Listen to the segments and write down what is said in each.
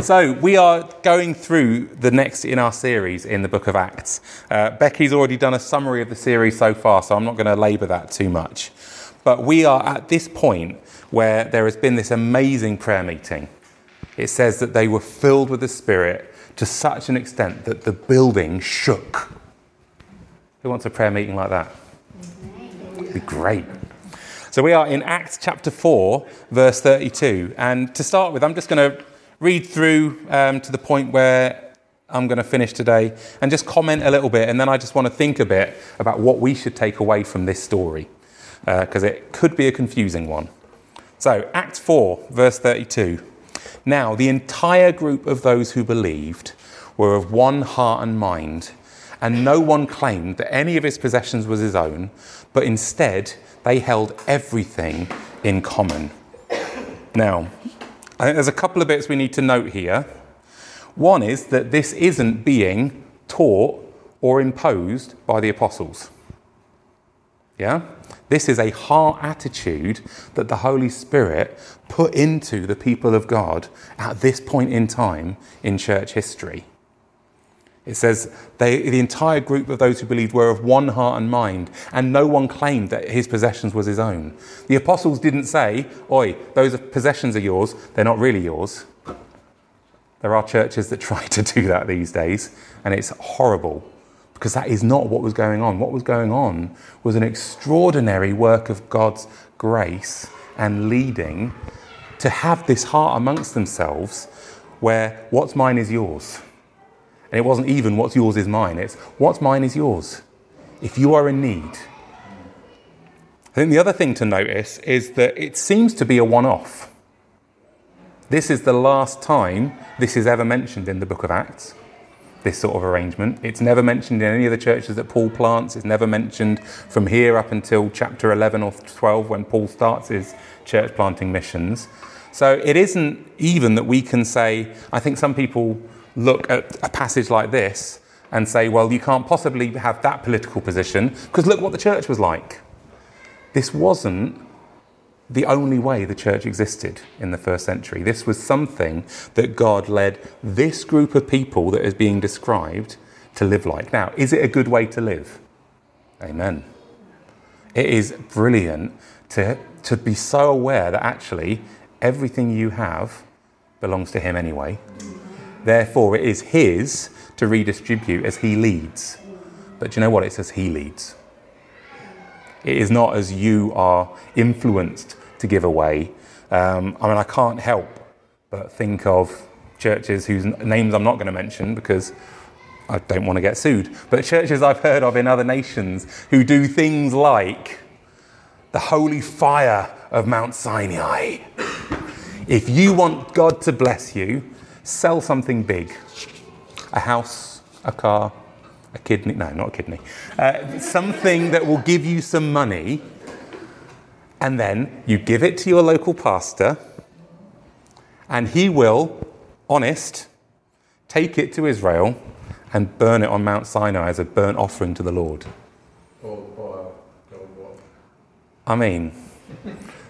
So, we are going through the next in our series in the book of Acts. Uh, Becky's already done a summary of the series so far, so I'm not going to labour that too much. But we are at this point where there has been this amazing prayer meeting. It says that they were filled with the Spirit to such an extent that the building shook. Who wants a prayer meeting like that? It'd be great. So, we are in Acts chapter 4, verse 32. And to start with, I'm just going to read through um, to the point where I'm going to finish today and just comment a little bit. And then I just want to think a bit about what we should take away from this story because uh, it could be a confusing one. So, Acts 4, verse 32. Now, the entire group of those who believed were of one heart and mind, and no one claimed that any of his possessions was his own, but instead they held everything in common. Now, I think there's a couple of bits we need to note here. One is that this isn't being taught or imposed by the apostles. Yeah? This is a heart attitude that the Holy Spirit put into the people of God at this point in time in church history. It says they, the entire group of those who believed were of one heart and mind, and no one claimed that his possessions was his own. The apostles didn't say, Oi, those possessions are yours, they're not really yours. There are churches that try to do that these days, and it's horrible because that is not what was going on. What was going on was an extraordinary work of God's grace and leading to have this heart amongst themselves where what's mine is yours. And it wasn't even what's yours is mine, it's what's mine is yours. If you are in need. I think the other thing to notice is that it seems to be a one off. This is the last time this is ever mentioned in the book of Acts, this sort of arrangement. It's never mentioned in any of the churches that Paul plants. It's never mentioned from here up until chapter 11 or 12 when Paul starts his church planting missions. So it isn't even that we can say, I think some people look at a passage like this and say, well, you can't possibly have that political position because look what the church was like. This wasn't the only way the church existed in the first century. This was something that God led this group of people that is being described to live like. Now, is it a good way to live? Amen. It is brilliant to, to be so aware that actually everything you have belongs to Him anyway. Therefore, it is His to redistribute as He leads. But do you know what? It says He leads. It is not as you are influenced to give away. Um, I mean, I can't help but think of churches whose names I'm not going to mention because I don't want to get sued, but churches I've heard of in other nations who do things like the holy fire of Mount Sinai. If you want God to bless you, sell something big a house, a car, a kidney. No, not a kidney. Uh, something that will give you some money, and then you give it to your local pastor, and he will, honest, take it to Israel and burn it on Mount Sinai as a burnt offering to the Lord. I mean,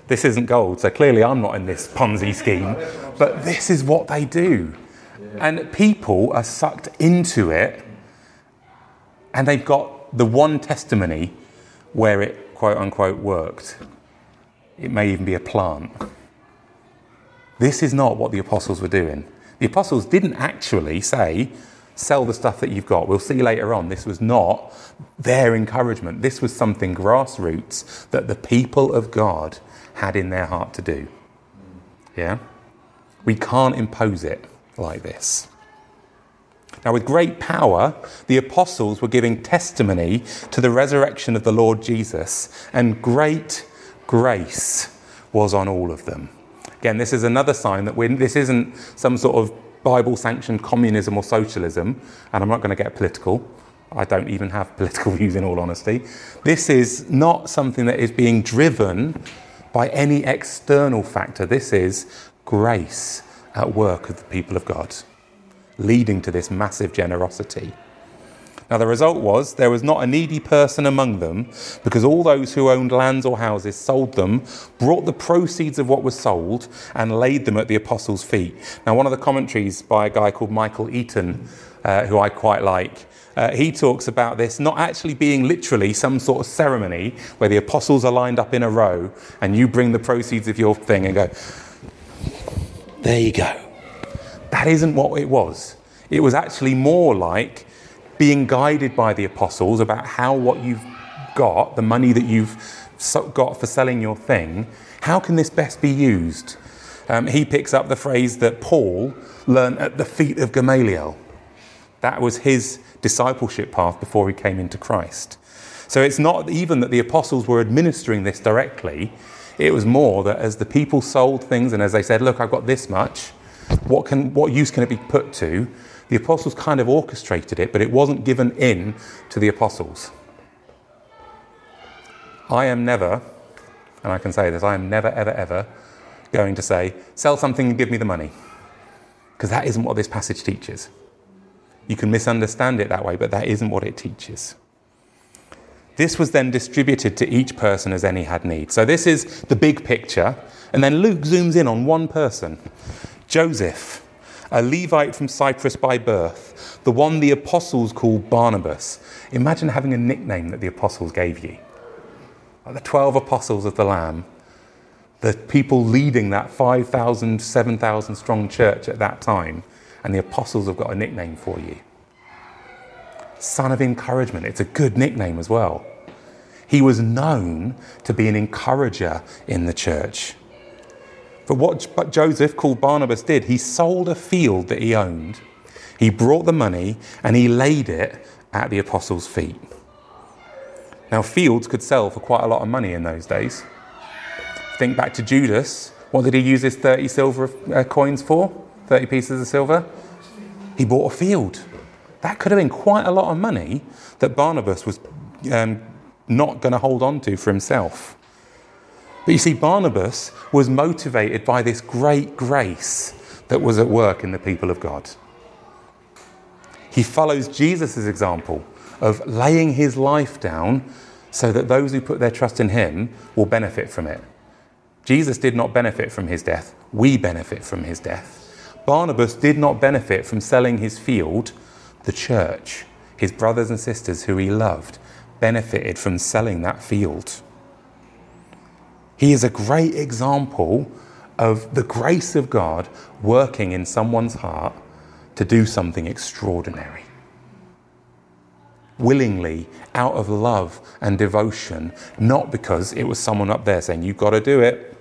this isn't gold, so clearly I'm not in this Ponzi scheme. But this is what they do. And people are sucked into it, and they've got the one testimony where it quote unquote worked. It may even be a plant. This is not what the apostles were doing. The apostles didn't actually say, sell the stuff that you've got. We'll see later on. This was not their encouragement. This was something grassroots that the people of God had in their heart to do. Yeah? We can't impose it like this. Now, with great power, the apostles were giving testimony to the resurrection of the Lord Jesus, and great grace was on all of them. Again, this is another sign that this isn't some sort of Bible sanctioned communism or socialism, and I'm not going to get political. I don't even have political views in all honesty. This is not something that is being driven by any external factor. This is grace at work of the people of God, leading to this massive generosity. Now, the result was there was not a needy person among them, because all those who owned lands or houses sold them, brought the proceeds of what was sold, and laid them at the apostles' feet. Now, one of the commentaries by a guy called Michael Eaton, uh, who I quite like, uh, he talks about this not actually being literally some sort of ceremony where the apostles are lined up in a row and you bring the proceeds of your thing and go, there you go. That isn't what it was. It was actually more like being guided by the apostles about how what you've got, the money that you've got for selling your thing, how can this best be used? Um, he picks up the phrase that Paul learned at the feet of Gamaliel. That was his discipleship path before he came into Christ. So it's not even that the apostles were administering this directly, it was more that as the people sold things and as they said, Look, I've got this much, what, can, what use can it be put to? The apostles kind of orchestrated it, but it wasn't given in to the apostles. I am never, and I can say this, I am never, ever, ever going to say, sell something and give me the money. Because that isn't what this passage teaches. You can misunderstand it that way, but that isn't what it teaches. This was then distributed to each person as any had need. So this is the big picture. And then Luke zooms in on one person Joseph a Levite from Cyprus by birth, the one the apostles called Barnabas. Imagine having a nickname that the apostles gave you. Like the 12 apostles of the Lamb, the people leading that 5,000, 7,000 strong church at that time, and the apostles have got a nickname for you. Son of encouragement, it's a good nickname as well. He was known to be an encourager in the church. But what Joseph, called Barnabas, did, he sold a field that he owned. He brought the money and he laid it at the apostles' feet. Now, fields could sell for quite a lot of money in those days. Think back to Judas. What did he use his 30 silver uh, coins for? 30 pieces of silver? He bought a field. That could have been quite a lot of money that Barnabas was um, not going to hold on to for himself. But you see, Barnabas was motivated by this great grace that was at work in the people of God. He follows Jesus' example of laying his life down so that those who put their trust in him will benefit from it. Jesus did not benefit from his death, we benefit from his death. Barnabas did not benefit from selling his field, the church. His brothers and sisters who he loved benefited from selling that field. He is a great example of the grace of God working in someone's heart to do something extraordinary. Willingly, out of love and devotion, not because it was someone up there saying, You've got to do it.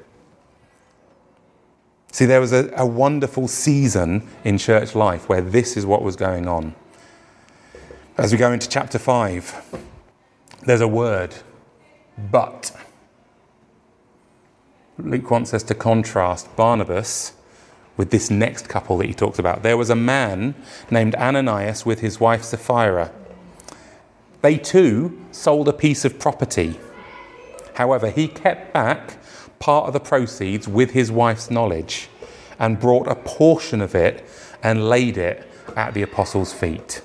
See, there was a, a wonderful season in church life where this is what was going on. As we go into chapter 5, there's a word, but. Luke wants us to contrast Barnabas with this next couple that he talks about. There was a man named Ananias with his wife Sapphira. They too sold a piece of property. However, he kept back part of the proceeds with his wife's knowledge and brought a portion of it and laid it at the apostles' feet.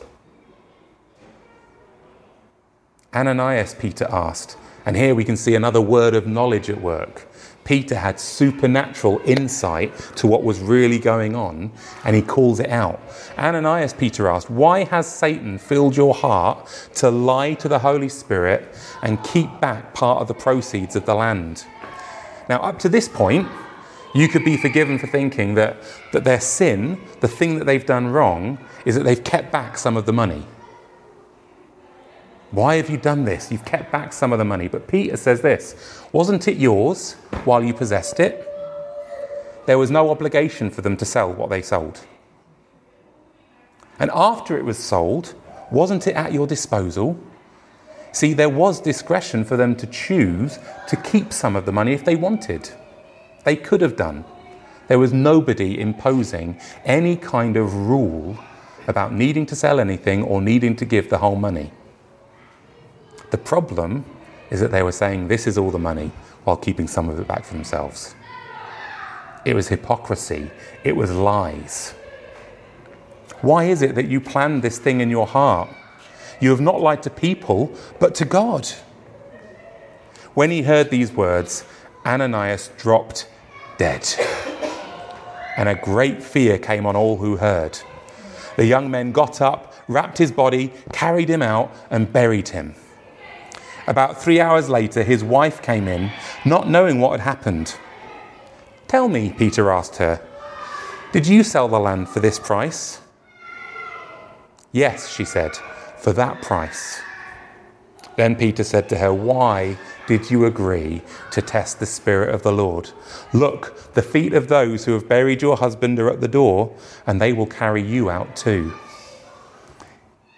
Ananias, Peter asked, and here we can see another word of knowledge at work. Peter had supernatural insight to what was really going on, and he calls it out. Ananias, Peter asked, Why has Satan filled your heart to lie to the Holy Spirit and keep back part of the proceeds of the land? Now, up to this point, you could be forgiven for thinking that, that their sin, the thing that they've done wrong, is that they've kept back some of the money. Why have you done this? You've kept back some of the money. But Peter says this Wasn't it yours while you possessed it? There was no obligation for them to sell what they sold. And after it was sold, wasn't it at your disposal? See, there was discretion for them to choose to keep some of the money if they wanted. They could have done. There was nobody imposing any kind of rule about needing to sell anything or needing to give the whole money. The problem is that they were saying this is all the money while keeping some of it back for themselves. It was hypocrisy, it was lies. Why is it that you planned this thing in your heart? You have not lied to people, but to God. When he heard these words, Ananias dropped dead. And a great fear came on all who heard. The young men got up, wrapped his body, carried him out, and buried him. About three hours later, his wife came in, not knowing what had happened. Tell me, Peter asked her, did you sell the land for this price? Yes, she said, for that price. Then Peter said to her, Why did you agree to test the Spirit of the Lord? Look, the feet of those who have buried your husband are at the door, and they will carry you out too.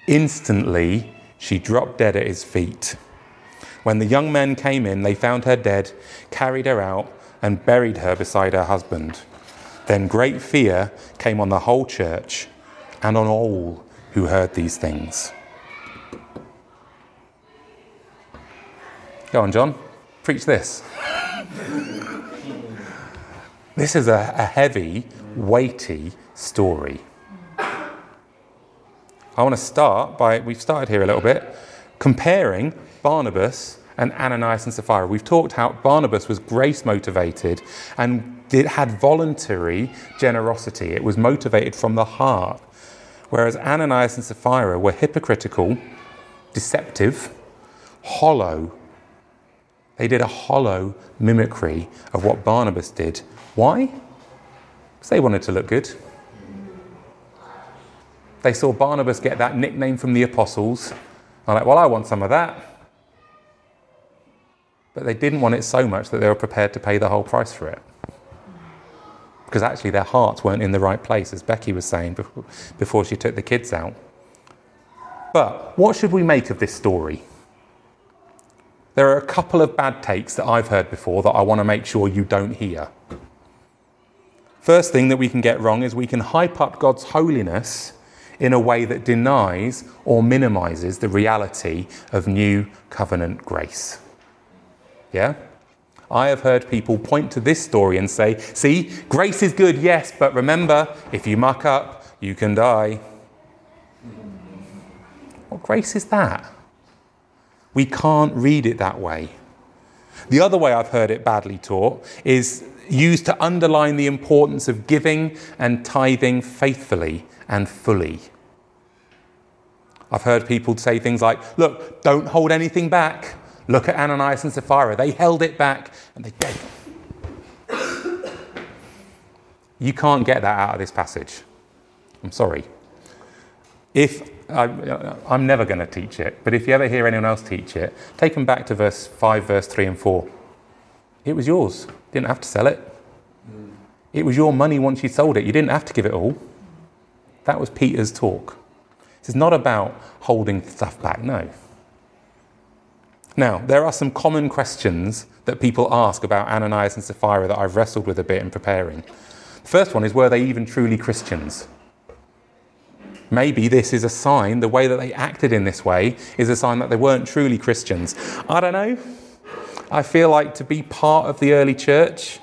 Instantly, she dropped dead at his feet. When the young men came in, they found her dead, carried her out, and buried her beside her husband. Then great fear came on the whole church and on all who heard these things. Go on, Jon, preach this. this is a, a heavy, weighty story. I want to start by, we've started here a little bit, comparing Barnabas and Ananias and Sapphira. We've talked how Barnabas was grace motivated and it had voluntary generosity. It was motivated from the heart. Whereas Ananias and Sapphira were hypocritical, deceptive, hollow. They did a hollow mimicry of what Barnabas did. Why? Because they wanted to look good. They saw Barnabas get that nickname from the apostles. I'm like, well, I want some of that. But they didn't want it so much that they were prepared to pay the whole price for it. Because actually, their hearts weren't in the right place, as Becky was saying before she took the kids out. But what should we make of this story? There are a couple of bad takes that I've heard before that I want to make sure you don't hear. First thing that we can get wrong is we can hype up God's holiness in a way that denies or minimizes the reality of new covenant grace. Yeah? I have heard people point to this story and say, see, grace is good, yes, but remember, if you muck up, you can die. What grace is that? We can't read it that way. The other way I've heard it badly taught is used to underline the importance of giving and tithing faithfully and fully. I've heard people say things like, look, don't hold anything back. Look at Ananias and Sapphira. They held it back and they gave. You can't get that out of this passage. I'm sorry. If I, am never going to teach it, but if you ever hear anyone else teach it, take them back to verse 5, verse 3 and 4. It was yours. You didn't have to sell it. Hmm. It was your money once you sold it. You didn't have to give it all. That was Peter's talk. This is not about holding stuff back, no. Now, there are some common questions that people ask about Ananias and Sapphira that I've wrestled with a bit in preparing. The first one is were they even truly Christians? Maybe this is a sign, the way that they acted in this way is a sign that they weren't truly Christians. I don't know. I feel like to be part of the early church,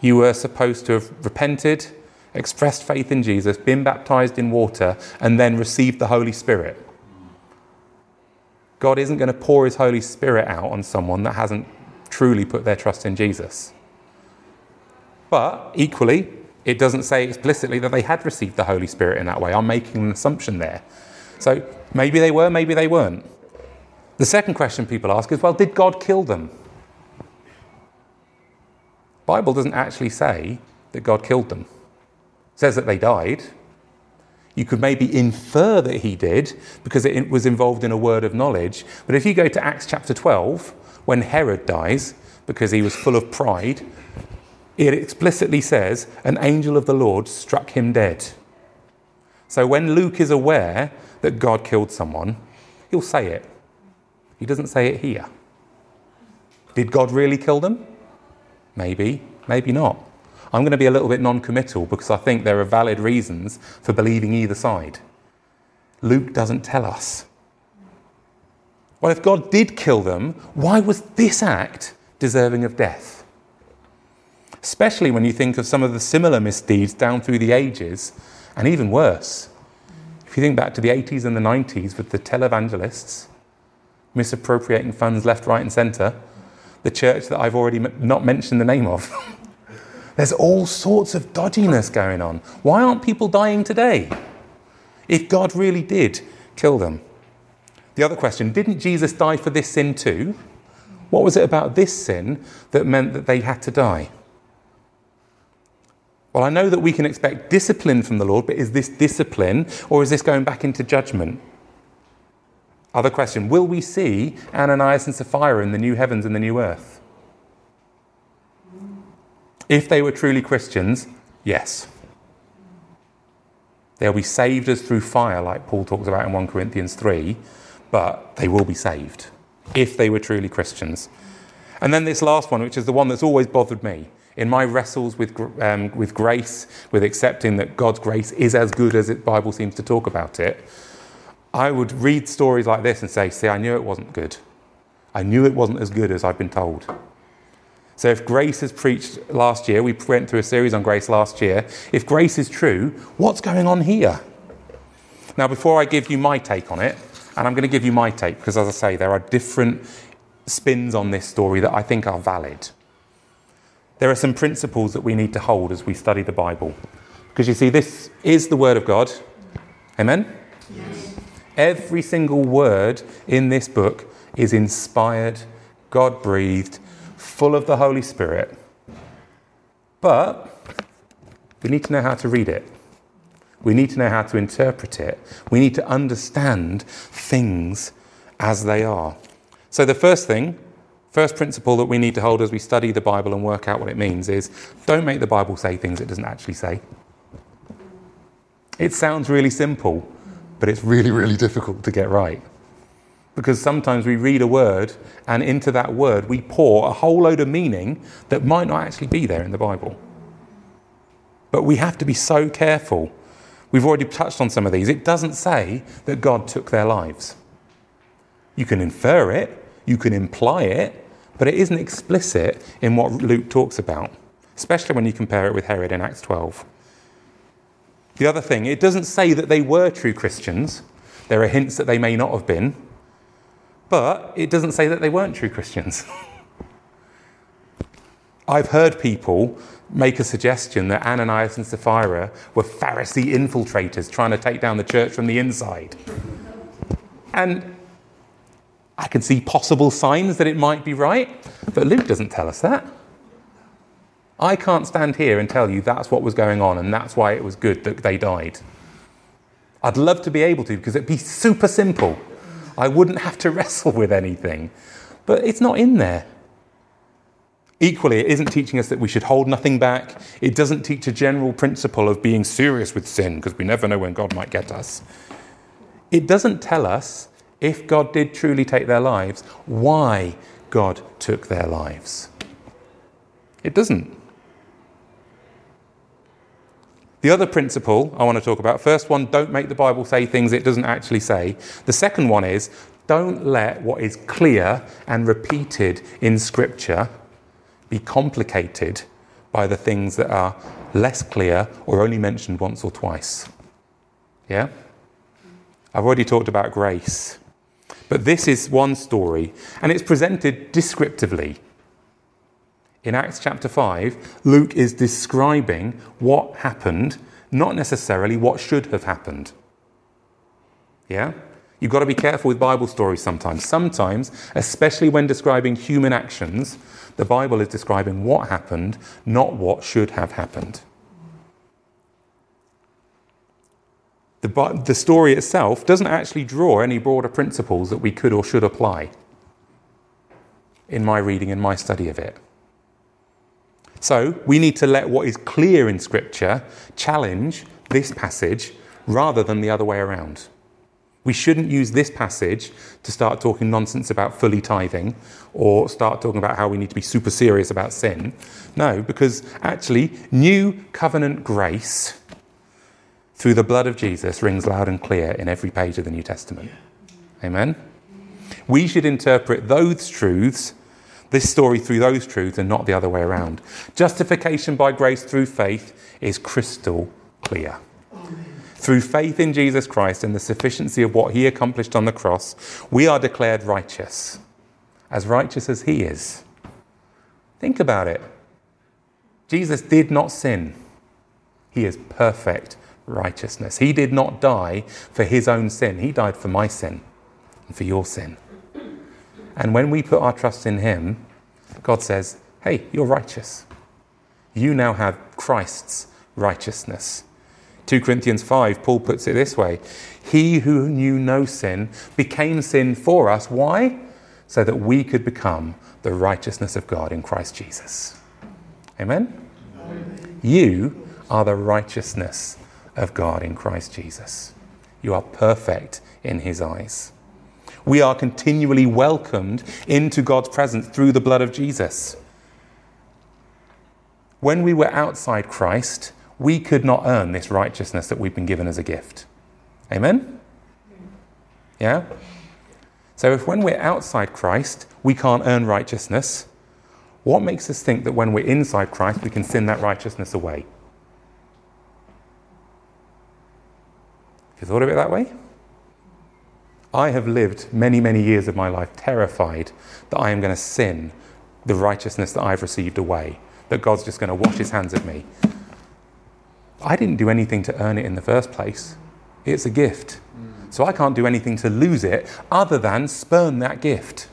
you were supposed to have repented, expressed faith in Jesus, been baptized in water, and then received the Holy Spirit. God isn't going to pour his Holy Spirit out on someone that hasn't truly put their trust in Jesus. But equally, it doesn't say explicitly that they had received the Holy Spirit in that way. I'm making an assumption there. So maybe they were, maybe they weren't. The second question people ask is well, did God kill them? Bible doesn't actually say that God killed them. It says that they died, you could maybe infer that he did because it was involved in a word of knowledge. But if you go to Acts chapter 12, when Herod dies because he was full of pride, it explicitly says, An angel of the Lord struck him dead. So when Luke is aware that God killed someone, he'll say it. He doesn't say it here. Did God really kill them? Maybe, maybe not. I'm going to be a little bit non committal because I think there are valid reasons for believing either side. Luke doesn't tell us. Well, if God did kill them, why was this act deserving of death? Especially when you think of some of the similar misdeeds down through the ages, and even worse. If you think back to the 80s and the 90s with the televangelists misappropriating funds left, right, and centre, the church that I've already not mentioned the name of. There's all sorts of dodginess going on. Why aren't people dying today? If God really did kill them. The other question didn't Jesus die for this sin too? What was it about this sin that meant that they had to die? Well, I know that we can expect discipline from the Lord, but is this discipline or is this going back into judgment? Other question Will we see Ananias and Sapphira in the new heavens and the new earth? If they were truly Christians, yes. They'll be saved as through fire, like Paul talks about in 1 Corinthians 3, but they will be saved if they were truly Christians. And then this last one, which is the one that's always bothered me in my wrestles with, um, with grace, with accepting that God's grace is as good as the Bible seems to talk about it, I would read stories like this and say, See, I knew it wasn't good. I knew it wasn't as good as I've been told. So, if grace is preached last year, we went through a series on grace last year. If grace is true, what's going on here? Now, before I give you my take on it, and I'm going to give you my take because, as I say, there are different spins on this story that I think are valid. There are some principles that we need to hold as we study the Bible. Because you see, this is the Word of God. Amen? Yes. Every single word in this book is inspired, God breathed, full of the Holy Spirit. But we need to know how to read it. We need to know how to interpret it. We need to understand things as they are. So, the first thing, first principle that we need to hold as we study the Bible and work out what it means is don't make the Bible say things it doesn't actually say. It sounds really simple, but it's really, really difficult to get right. Because sometimes we read a word, and into that word we pour a whole load of meaning that might not actually be there in the Bible. But we have to be so careful. We've already touched on some of these. It doesn't say that God took their lives. You can infer it, you can imply it, but it isn't explicit in what Luke talks about, especially when you compare it with Herod in Acts 12. The other thing, it doesn't say that they were true Christians. There are hints that they may not have been. But it doesn't say that they weren't true Christians. I've heard people make a suggestion that Ananias and Sapphira were Pharisee infiltrators trying to take down the church from the inside. And I can see possible signs that it might be right, but Luke doesn't tell us that. I can't stand here and tell you that's what was going on and that's why it was good that they died. I'd love to be able to because it'd be super simple. I wouldn't have to wrestle with anything. But it's not in there. Equally, it isn't teaching us that we should hold nothing back. It doesn't teach a general principle of being serious with sin because we never know when God might get us. It doesn't tell us, if God did truly take their lives, why God took their lives. It doesn't. The other principle I want to talk about first one, don't make the Bible say things it doesn't actually say. The second one is don't let what is clear and repeated in Scripture be complicated by the things that are less clear or only mentioned once or twice. Yeah? I've already talked about grace. But this is one story, and it's presented descriptively. In Acts chapter 5, Luke is describing what happened, not necessarily what should have happened. Yeah? You've got to be careful with Bible stories sometimes. Sometimes, especially when describing human actions, the Bible is describing what happened, not what should have happened. The, the story itself doesn't actually draw any broader principles that we could or should apply in my reading and my study of it. So we need to let what is clear in Scripture challenge this passage rather than the other way around. We shouldn't use this passage to start talking nonsense about fully tithing or start talking about how we need to be super serious about sin. No, because actually, new covenant grace through the blood of Jesus rings loud and clear in every page of the New Testament. Amen? We should interpret those truths this story through those truths and not the other way around. Justification by grace through faith is crystal clear. Through faith in Jesus Christ and the sufficiency of what he accomplished on the cross, we are declared righteous, as righteous as he is. Think about it. Jesus did not sin, he is perfect righteousness. He did not die for his own sin, he died for my sin and for your sin. And when we put our trust in him, God says, Hey, you're righteous. You now have Christ's righteousness. 2 Corinthians 5, Paul puts it this way He who knew no sin became sin for us. Why? So that we could become the righteousness of God in Christ Jesus. Amen? Amen. You are the righteousness of God in Christ Jesus. You are perfect in His eyes. We are continually welcomed into God's presence through the blood of Jesus. When we were outside Christ, we could not earn this righteousness that we've been given as a gift. Amen? Yeah? So if when we're outside Christ, we can't earn righteousness, what makes us think that when we're inside Christ, we can sin that righteousness away? You thought of it that way? I have lived many, many years of my life terrified that I am going to sin the righteousness that I've received away, that God's just going to wash his hands of me. I didn't do anything to earn it in the first place. It's a gift. So I can't do anything to lose it other than spurn that gift.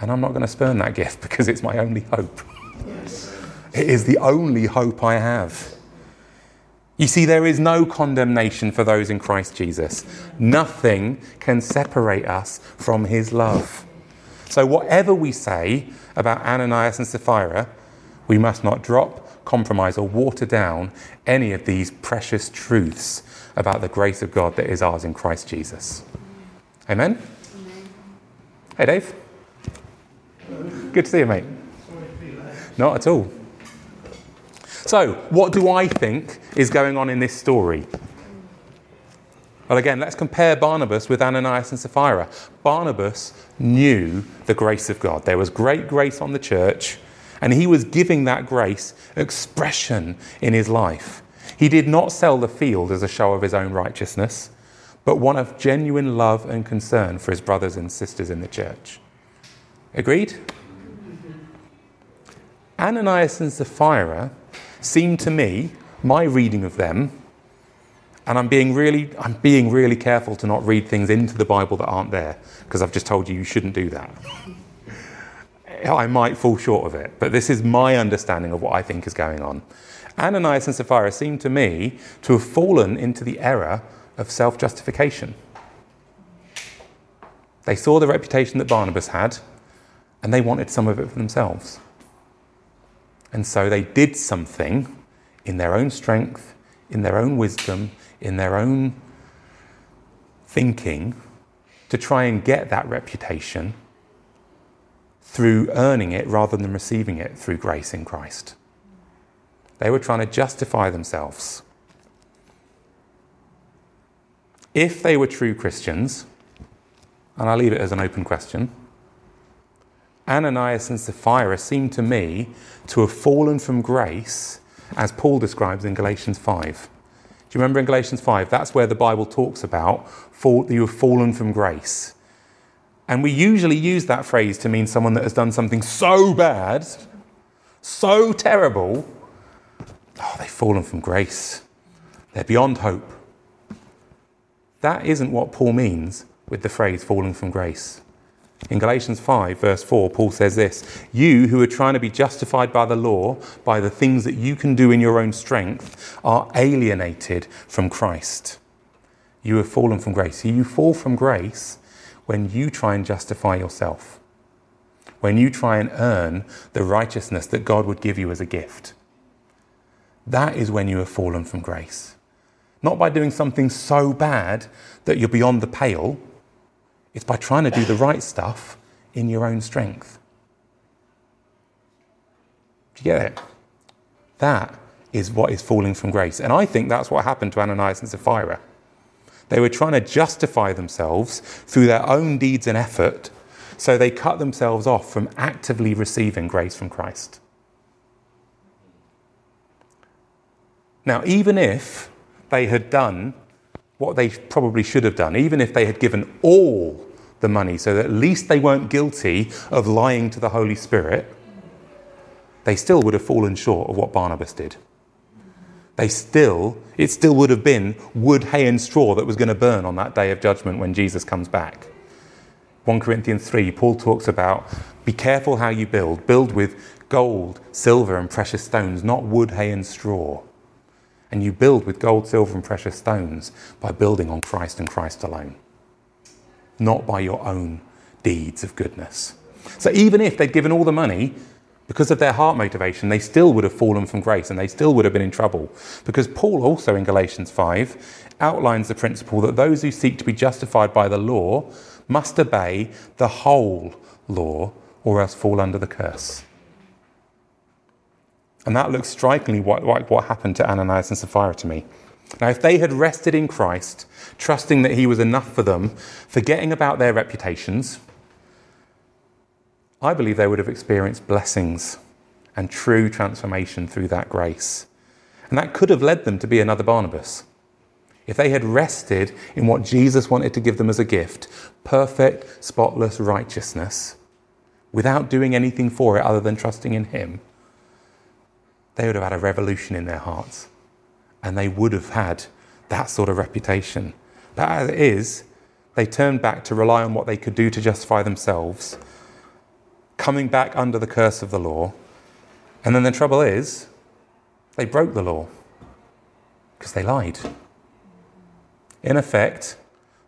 And I'm not going to spurn that gift because it's my only hope. Yes. It is the only hope I have. You see, there is no condemnation for those in Christ Jesus. Nothing can separate us from his love. So, whatever we say about Ananias and Sapphira, we must not drop, compromise, or water down any of these precious truths about the grace of God that is ours in Christ Jesus. Amen? Amen. Hey, Dave. Good to see you, mate. Not at all. So, what do I think is going on in this story? Well, again, let's compare Barnabas with Ananias and Sapphira. Barnabas knew the grace of God. There was great grace on the church, and he was giving that grace expression in his life. He did not sell the field as a show of his own righteousness, but one of genuine love and concern for his brothers and sisters in the church. Agreed? Ananias and Sapphira seem to me, my reading of them, and I'm being really, I'm being really careful to not read things into the Bible that aren't there, because I've just told you you shouldn't do that. I might fall short of it, but this is my understanding of what I think is going on. Ananias and Sapphira seem to me to have fallen into the error of self justification. They saw the reputation that Barnabas had, and they wanted some of it for themselves. And so they did something in their own strength, in their own wisdom, in their own thinking to try and get that reputation through earning it rather than receiving it through grace in Christ. They were trying to justify themselves. If they were true Christians, and I leave it as an open question, Ananias and Sapphira seem to me to have fallen from grace as Paul describes in Galatians 5. Do you remember in Galatians 5? That's where the Bible talks about fall, you have fallen from grace. And we usually use that phrase to mean someone that has done something so bad, so terrible, oh, they've fallen from grace. They're beyond hope. That isn't what Paul means with the phrase falling from grace. In Galatians 5, verse 4, Paul says this You who are trying to be justified by the law, by the things that you can do in your own strength, are alienated from Christ. You have fallen from grace. You fall from grace when you try and justify yourself, when you try and earn the righteousness that God would give you as a gift. That is when you have fallen from grace. Not by doing something so bad that you're beyond the pale it's by trying to do the right stuff in your own strength. Do you get it? That is what is falling from grace. And I think that's what happened to Ananias and Sapphira. They were trying to justify themselves through their own deeds and effort, so they cut themselves off from actively receiving grace from Christ. Now, even if they had done what they probably should have done, even if they had given all the money so that at least they weren't guilty of lying to the Holy Spirit, they still would have fallen short of what Barnabas did. They still, it still would have been wood, hay, and straw that was going to burn on that day of judgment when Jesus comes back. 1 Corinthians 3, Paul talks about be careful how you build. Build with gold, silver, and precious stones, not wood, hay, and straw. And you build with gold, silver, and precious stones by building on Christ and Christ alone, not by your own deeds of goodness. So even if they'd given all the money, because of their heart motivation, they still would have fallen from grace and they still would have been in trouble. Because Paul also in Galatians 5 outlines the principle that those who seek to be justified by the law must obey the whole law or else fall under the curse. And that looks strikingly like what happened to Ananias and Sapphira to me. Now, if they had rested in Christ, trusting that He was enough for them, forgetting about their reputations, I believe they would have experienced blessings and true transformation through that grace. And that could have led them to be another Barnabas. If they had rested in what Jesus wanted to give them as a gift perfect, spotless righteousness without doing anything for it other than trusting in Him they would have had a revolution in their hearts and they would have had that sort of reputation. But as it is, they turned back to rely on what they could do to justify themselves, coming back under the curse of the law. And then the trouble is, they broke the law because they lied. In effect,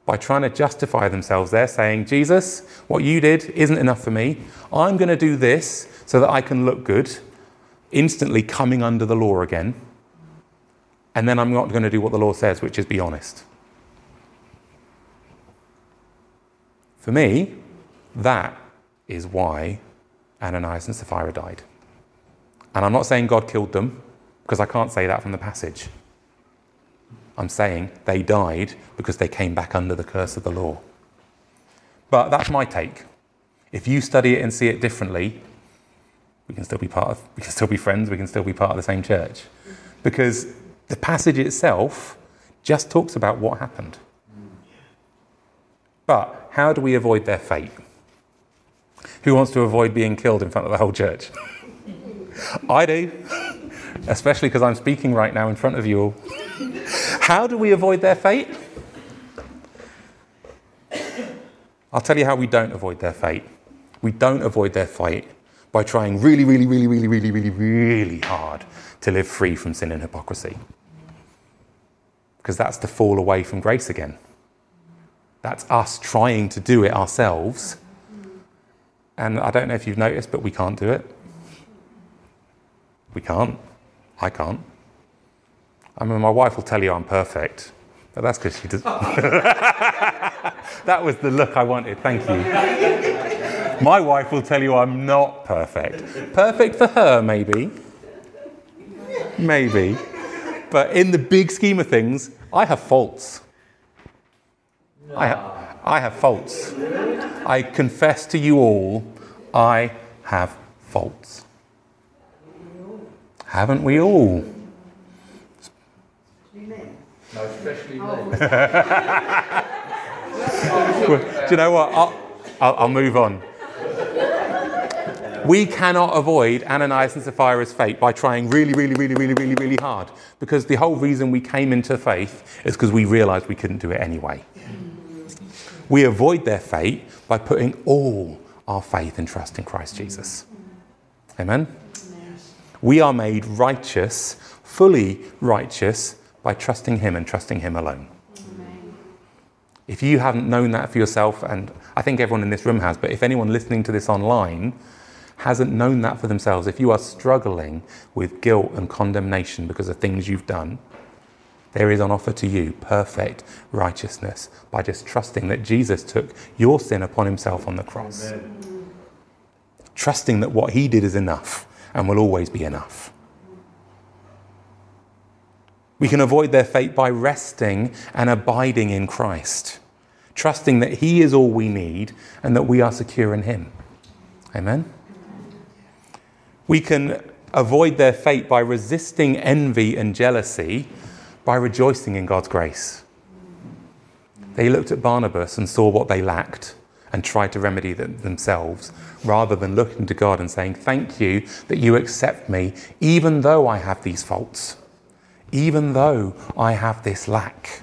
by trying to justify themselves, they're saying, Jesus, what you did isn't enough for me. I'm going to do this so that I can look good instantly coming under the law again. And then I'm not going to do what the law says, which is be honest. For me, that is why Ananias and Sapphira died. And I'm not saying God killed them, because I can't say that from the passage. I'm saying they died because they came back under the curse of the law. But that's my take. If you study it and see it differently, we can still be part of, we can still be friends, we can still be part of the same church. Because the passage itself just talks about what happened. But how do we avoid their fate? Who wants to avoid being killed in front of the whole church? I do, especially because I'm speaking right now in front of you all. How do we avoid their fate? I'll tell you how we don't avoid their fate. We don't avoid their fate by trying really, really, really, really, really, really, really hard to live free from sin and hypocrisy. Because that's the fall away from grace again. That's us trying to do it ourselves. And I don't know if you've noticed, but we can't do it. We can't. I can't. I mean, my wife will tell you I'm perfect, but that's because she does. that was the look I wanted. Thank you. My wife will tell you I'm not perfect. Perfect for her, maybe. Maybe. But in the big scheme of things, I have faults. I, ha- I have faults. I confess to you all, I have faults. Haven't we all? No, especially me. Do you know what? I'll, I'll, I'll move on. We cannot avoid Ananias and Sapphira's fate by trying really, really, really, really, really, really hard. Because the whole reason we came into faith is because we realized we couldn't do it anyway. We avoid their fate by putting all our faith and trust in Christ Jesus. Amen? We are made righteous, fully righteous, by trusting Him and trusting Him alone. If you haven't known that for yourself, and I think everyone in this room has, but if anyone listening to this online hasn't known that for themselves, if you are struggling with guilt and condemnation because of things you've done, there is on offer to you perfect righteousness by just trusting that Jesus took your sin upon himself on the cross. Amen. Trusting that what he did is enough and will always be enough. We can avoid their fate by resting and abiding in Christ, trusting that he is all we need and that we are secure in him. Amen. We can avoid their fate by resisting envy and jealousy By rejoicing in God's grace. They looked at Barnabas and saw what they lacked and tried to remedy it themselves rather than looking to God and saying, Thank you that you accept me, even though I have these faults, even though I have this lack.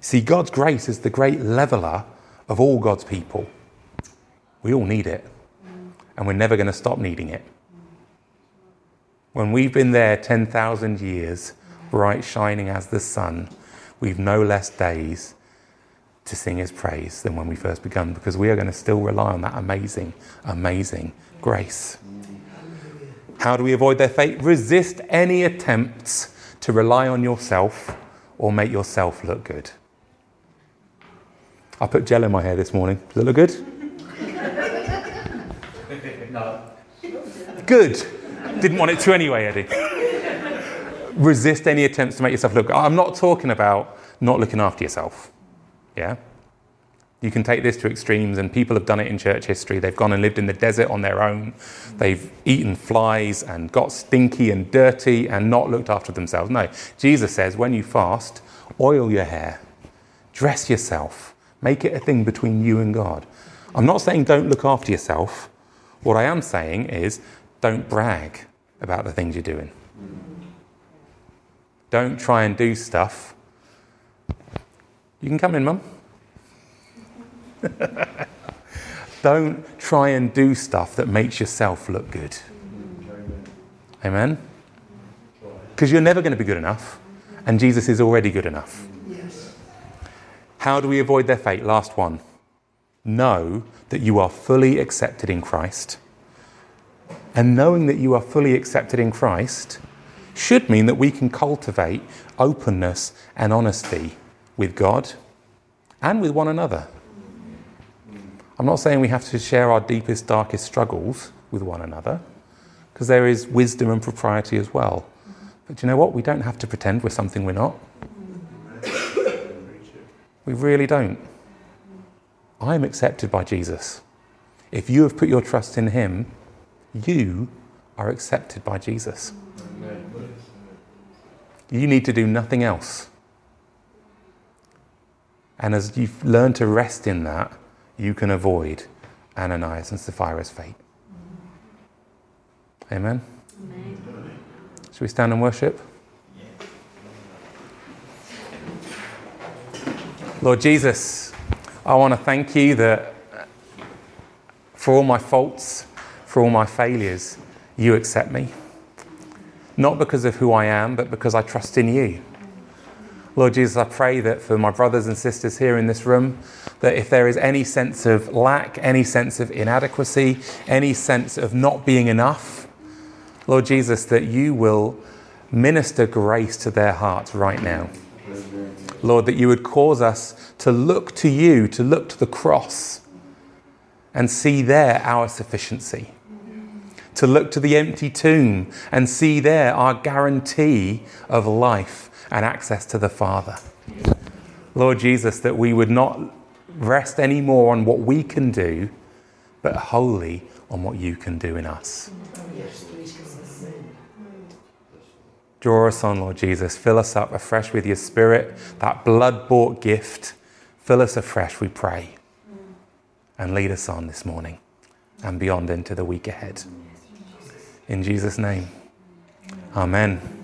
See, God's grace is the great leveler of all God's people. We all need it, and we're never going to stop needing it. When we've been there 10,000 years, bright shining as the sun, we've no less days to sing his praise than when we first began because we are going to still rely on that amazing, amazing grace. How do we avoid their fate? Resist any attempts to rely on yourself or make yourself look good. I put gel in my hair this morning. Does it look good? No. Good. Didn't want it to anyway, Eddie. Resist any attempts to make yourself look. I'm not talking about not looking after yourself. Yeah? You can take this to extremes, and people have done it in church history. They've gone and lived in the desert on their own. They've eaten flies and got stinky and dirty and not looked after themselves. No, Jesus says when you fast, oil your hair, dress yourself, make it a thing between you and God. I'm not saying don't look after yourself. What I am saying is don't brag about the things you're doing. Don't try and do stuff. You can come in, Mum. Don't try and do stuff that makes yourself look good. Amen? Because you're never going to be good enough, and Jesus is already good enough. Yes. How do we avoid their fate? Last one. Know that you are fully accepted in Christ. And knowing that you are fully accepted in Christ should mean that we can cultivate openness and honesty with God and with one another. I'm not saying we have to share our deepest, darkest struggles with one another, because there is wisdom and propriety as well. But you know what? We don't have to pretend we're something we're not. We really don't. I am accepted by Jesus. If you have put your trust in Him, you are accepted by Jesus. You need to do nothing else. And as you learn to rest in that, you can avoid Ananias and Sapphira's fate. Amen? Amen. Should we stand and worship? Lord Jesus, I want to thank you that for all my faults, for all my failures, you accept me. Not because of who I am, but because I trust in you. Lord Jesus, I pray that for my brothers and sisters here in this room, that if there is any sense of lack, any sense of inadequacy, any sense of not being enough, Lord Jesus, that you will minister grace to their hearts right now. Lord, that you would cause us to look to you, to look to the cross, and see there our sufficiency. To look to the empty tomb and see there our guarantee of life and access to the Father. Lord Jesus, that we would not rest anymore on what we can do, but wholly on what you can do in us. Draw us on, Lord Jesus. Fill us up afresh with your Spirit, that blood bought gift. Fill us afresh, we pray. And lead us on this morning and beyond into the week ahead. In Jesus' name, Amen.